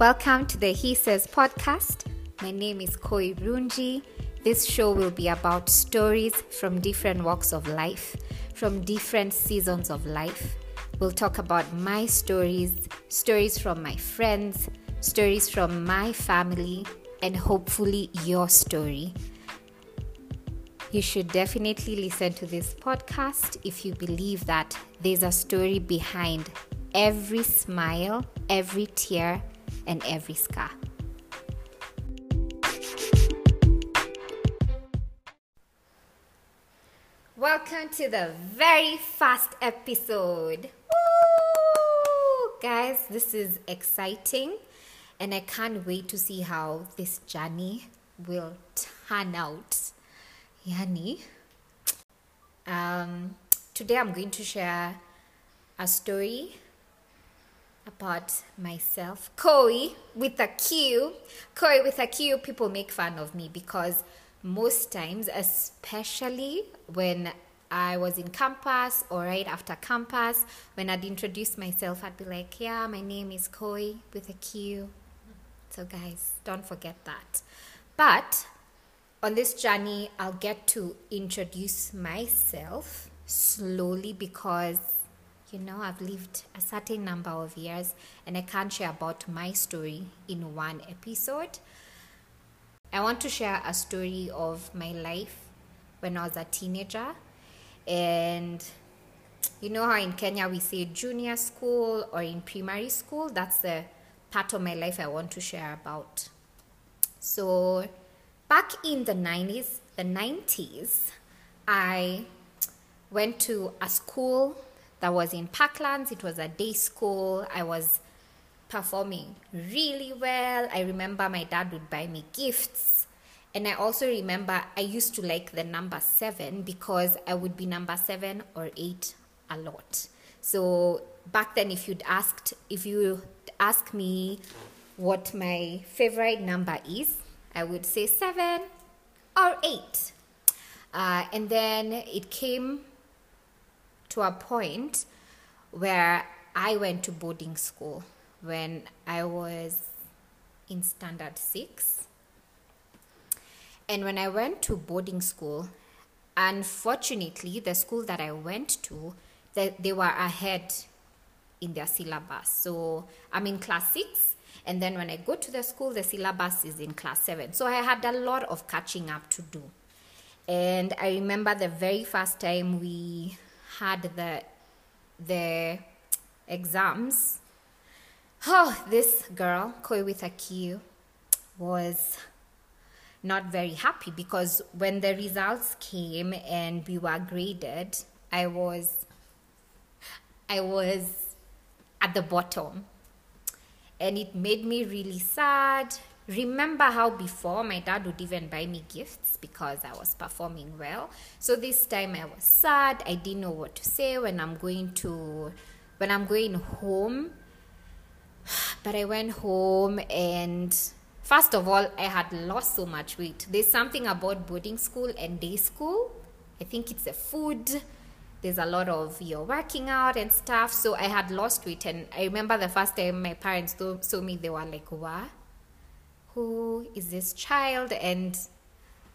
Welcome to the He Says podcast. My name is Koi Runji. This show will be about stories from different walks of life, from different seasons of life. We'll talk about my stories, stories from my friends, stories from my family, and hopefully your story. You should definitely listen to this podcast if you believe that there's a story behind every smile, every tear, and every scar. Welcome to the very first episode. Woo! Guys, this is exciting and I can't wait to see how this journey will turn out. Yani, um, today I'm going to share a story about myself. Koi with a Q. Koi with a Q, people make fun of me because most times, especially when I was in campus or right after campus, when I'd introduce myself, I'd be like, Yeah, my name is Koi with a Q. So, guys, don't forget that. But on this journey, I'll get to introduce myself slowly because you know, I've lived a certain number of years and I can't share about my story in one episode. I want to share a story of my life when I was a teenager. And you know how in Kenya we say junior school or in primary school? That's the part of my life I want to share about. So, back in the 90s, the 90s, I went to a school that was in Parklands. It was a day school. I was performing really well. I remember my dad would buy me gifts. And I also remember I used to like the number seven because I would be number seven or eight a lot. So back then, if you'd asked, if you ask me what my favorite number is, I would say seven or eight. Uh, and then it came to a point where I went to boarding school when I was in standard six. And when I went to boarding school, unfortunately, the school that I went to, they, they were ahead in their syllabus. So I'm in class six, and then when I go to the school, the syllabus is in class seven. So I had a lot of catching up to do. And I remember the very first time we had the the exams. Oh, this girl, Koi with a Q, was not very happy because when the results came and we were graded, I was I was at the bottom. And it made me really sad remember how before my dad would even buy me gifts because I was performing well. So this time I was sad. I didn't know what to say when I'm going to when I'm going home. But I went home and first of all, I had lost so much weight. There's something about boarding school and day school. I think it's the food. There's a lot of you're working out and stuff. So I had lost weight, and I remember the first time my parents saw me, they were like, "What?" Who is this child? And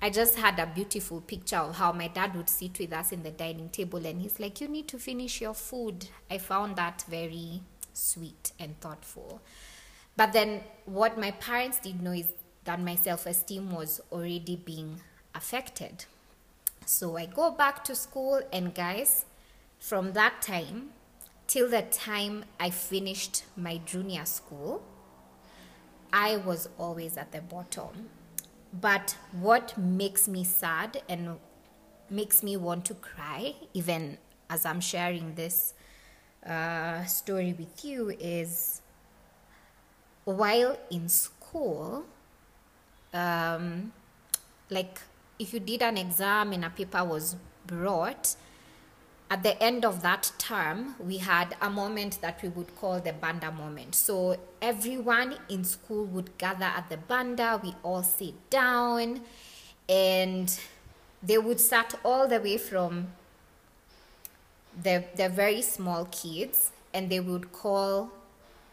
I just had a beautiful picture of how my dad would sit with us in the dining table and he's like, You need to finish your food. I found that very sweet and thoughtful. But then what my parents did know is that my self esteem was already being affected. So I go back to school, and guys, from that time till the time I finished my junior school, I was always at the bottom. But what makes me sad and makes me want to cry, even as I'm sharing this uh, story with you, is while in school, um, like if you did an exam and a paper was brought, at the end of that term, we had a moment that we would call the Banda moment. So everyone in school would gather at the Banda, we all sit down, and they would start all the way from the, the very small kids, and they would call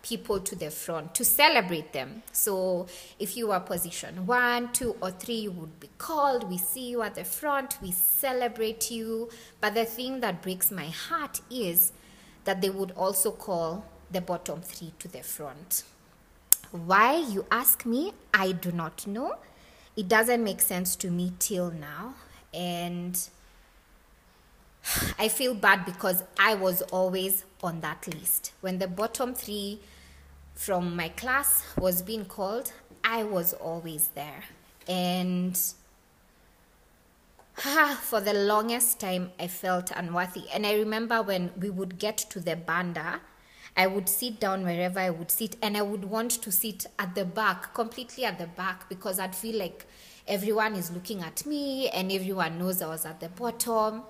people to the front to celebrate them. So if you are position one, two, or three, you would be called. We see you at the front, we celebrate you. But the thing that breaks my heart is that they would also call the bottom three to the front. Why, you ask me, I do not know. It doesn't make sense to me till now. And I feel bad because I was always on that list. When the bottom three from my class was being called, I was always there. And ah, for the longest time, I felt unworthy. And I remember when we would get to the banda, I would sit down wherever I would sit, and I would want to sit at the back, completely at the back, because I'd feel like everyone is looking at me and everyone knows I was at the bottom.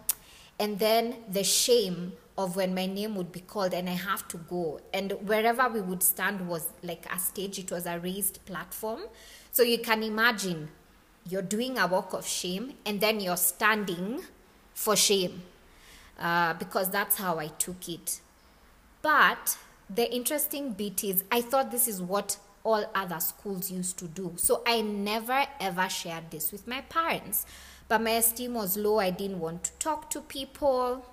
And then the shame of when my name would be called and I have to go. And wherever we would stand was like a stage, it was a raised platform. So you can imagine you're doing a walk of shame and then you're standing for shame uh, because that's how I took it. But the interesting bit is, I thought this is what all other schools used to do. So I never ever shared this with my parents. But my esteem was low. I didn't want to talk to people.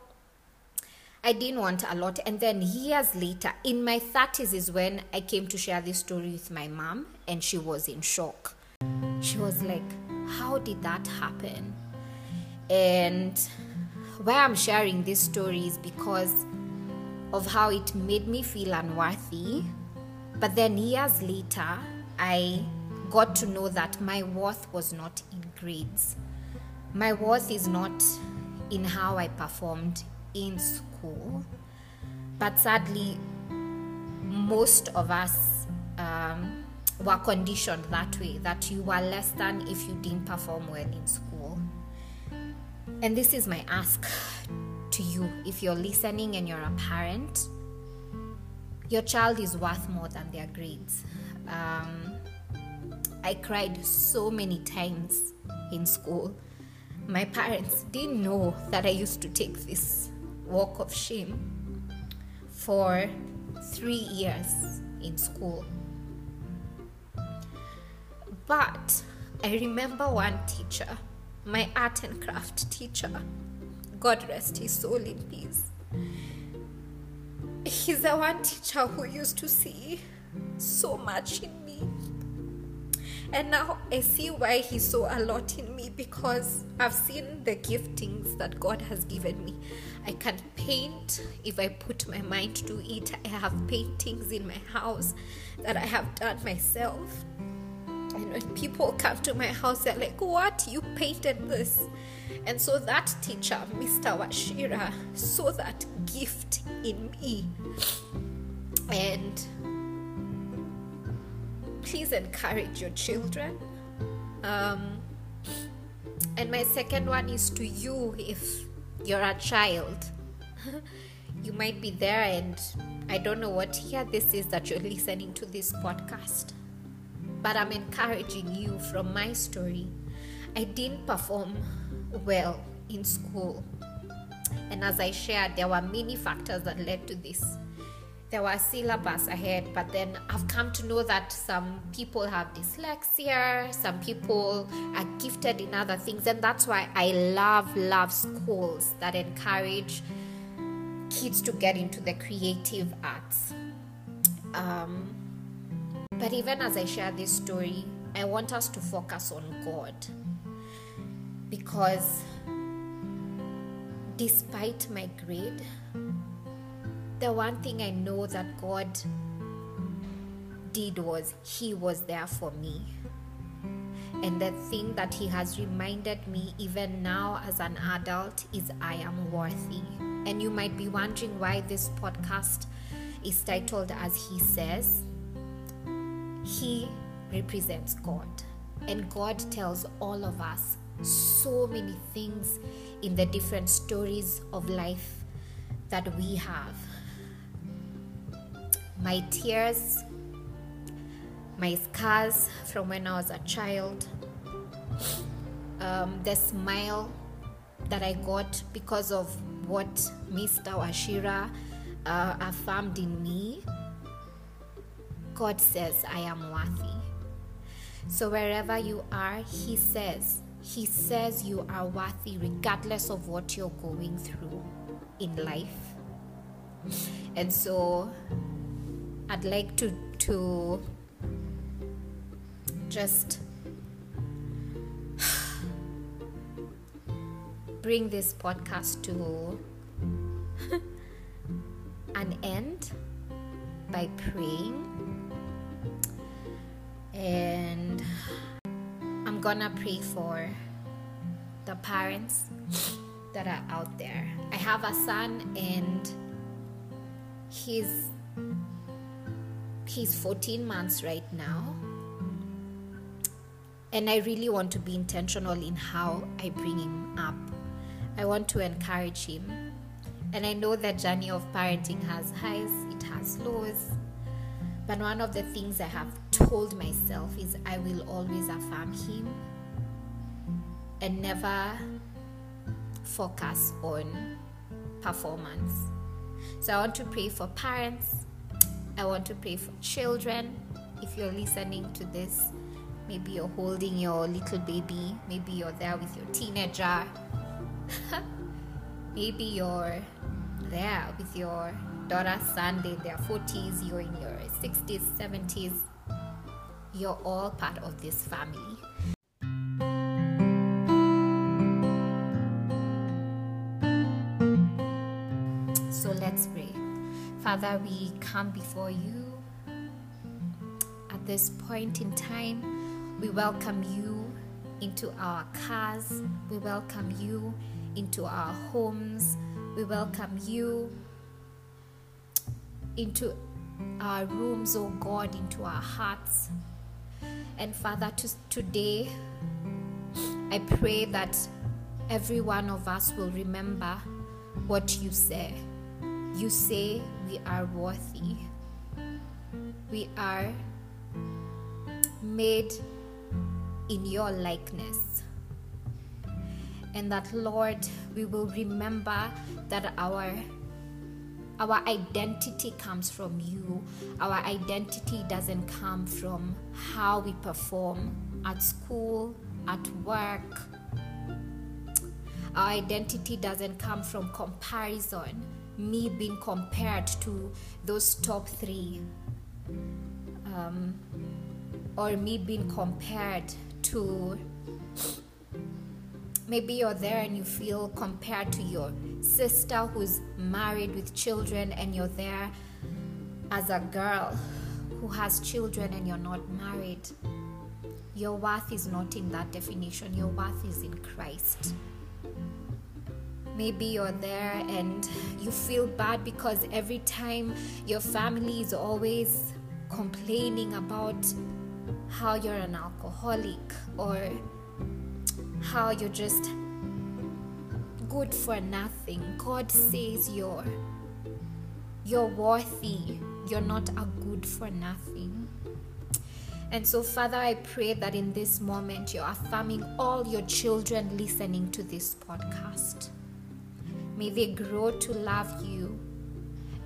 I didn't want a lot. And then years later, in my 30s, is when I came to share this story with my mom, and she was in shock. She was like, How did that happen? And why I'm sharing this story is because of how it made me feel unworthy. But then years later, I got to know that my worth was not in grades. My worth is not in how I performed in school, but sadly, most of us um, were conditioned that way that you were less than if you didn't perform well in school. And this is my ask to you if you're listening and you're a parent, your child is worth more than their grades. Um, I cried so many times in school. My parents didn't know that I used to take this walk of shame for three years in school. But I remember one teacher, my art and craft teacher, God rest his soul in peace. He's the one teacher who used to see so much in me. And now I see why he saw a lot in me because I've seen the giftings that God has given me. I can paint if I put my mind to it. I have paintings in my house that I have done myself. And when people come to my house, they're like, What? You painted this? And so that teacher, Mr. Wachira, saw that gift in me. And please encourage your children. Um, and my second one is to you if you're a child. you might be there, and I don't know what year this is that you're listening to this podcast. But I'm encouraging you from my story. I didn't perform well in school. And as I shared, there were many factors that led to this. There was syllabus ahead, but then I've come to know that some people have dyslexia, some people are gifted in other things, and that's why I love, love schools that encourage kids to get into the creative arts. Um, but even as I share this story, I want us to focus on God because despite my grade, the one thing I know that God did was He was there for me. And the thing that He has reminded me, even now as an adult, is I am worthy. And you might be wondering why this podcast is titled as He Says. He represents God. And God tells all of us so many things in the different stories of life that we have. My tears, my scars from when I was a child, um, the smile that I got because of what Mr. Wachira uh, affirmed in me, God says I am worthy. So wherever you are, He says, He says you are worthy regardless of what you're going through in life. And so I'd like to to just bring this podcast to an end by praying. And I'm gonna pray for the parents that are out there. I have a son and he's he's 14 months right now. And I really want to be intentional in how I bring him up. I want to encourage him. And I know that journey of parenting has highs, it has lows. But one of the things I have told myself is I will always affirm him and never focus on performance. So I want to pray for parents. I want to pray for children. If you're listening to this, maybe you're holding your little baby, maybe you're there with your teenager, maybe you're there with your daughter, son, they're in their 40s, you're in your 60s, 70s. You're all part of this family. Father, we come before you at this point in time. We welcome you into our cars. We welcome you into our homes. We welcome you into our rooms, oh God, into our hearts. And Father, to, today, I pray that every one of us will remember what you say. You say we are worthy. We are made in your likeness. And that, Lord, we will remember that our our identity comes from you. Our identity doesn't come from how we perform at school, at work. Our identity doesn't come from comparison, me being compared to those top three, um, or me being compared to maybe you're there and you feel compared to your sister who's married with children and you're there as a girl who has children and you're not married. Your worth is not in that definition. Your worth is in christ maybe you're there and you feel bad because every time your family is always complaining about how you're an alcoholic or how you're just good for nothing. God says you're you're worthy. You're not a good for nothing. And so, Father, I pray that in this moment you're affirming all your children listening to this podcast. May they grow to love you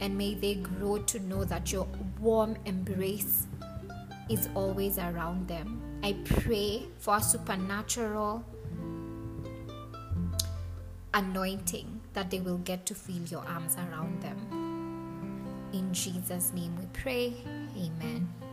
and may they grow to know that your warm embrace is always around them. I pray for a supernatural anointing that they will get to feel your arms around them. In Jesus' name we pray. Amen.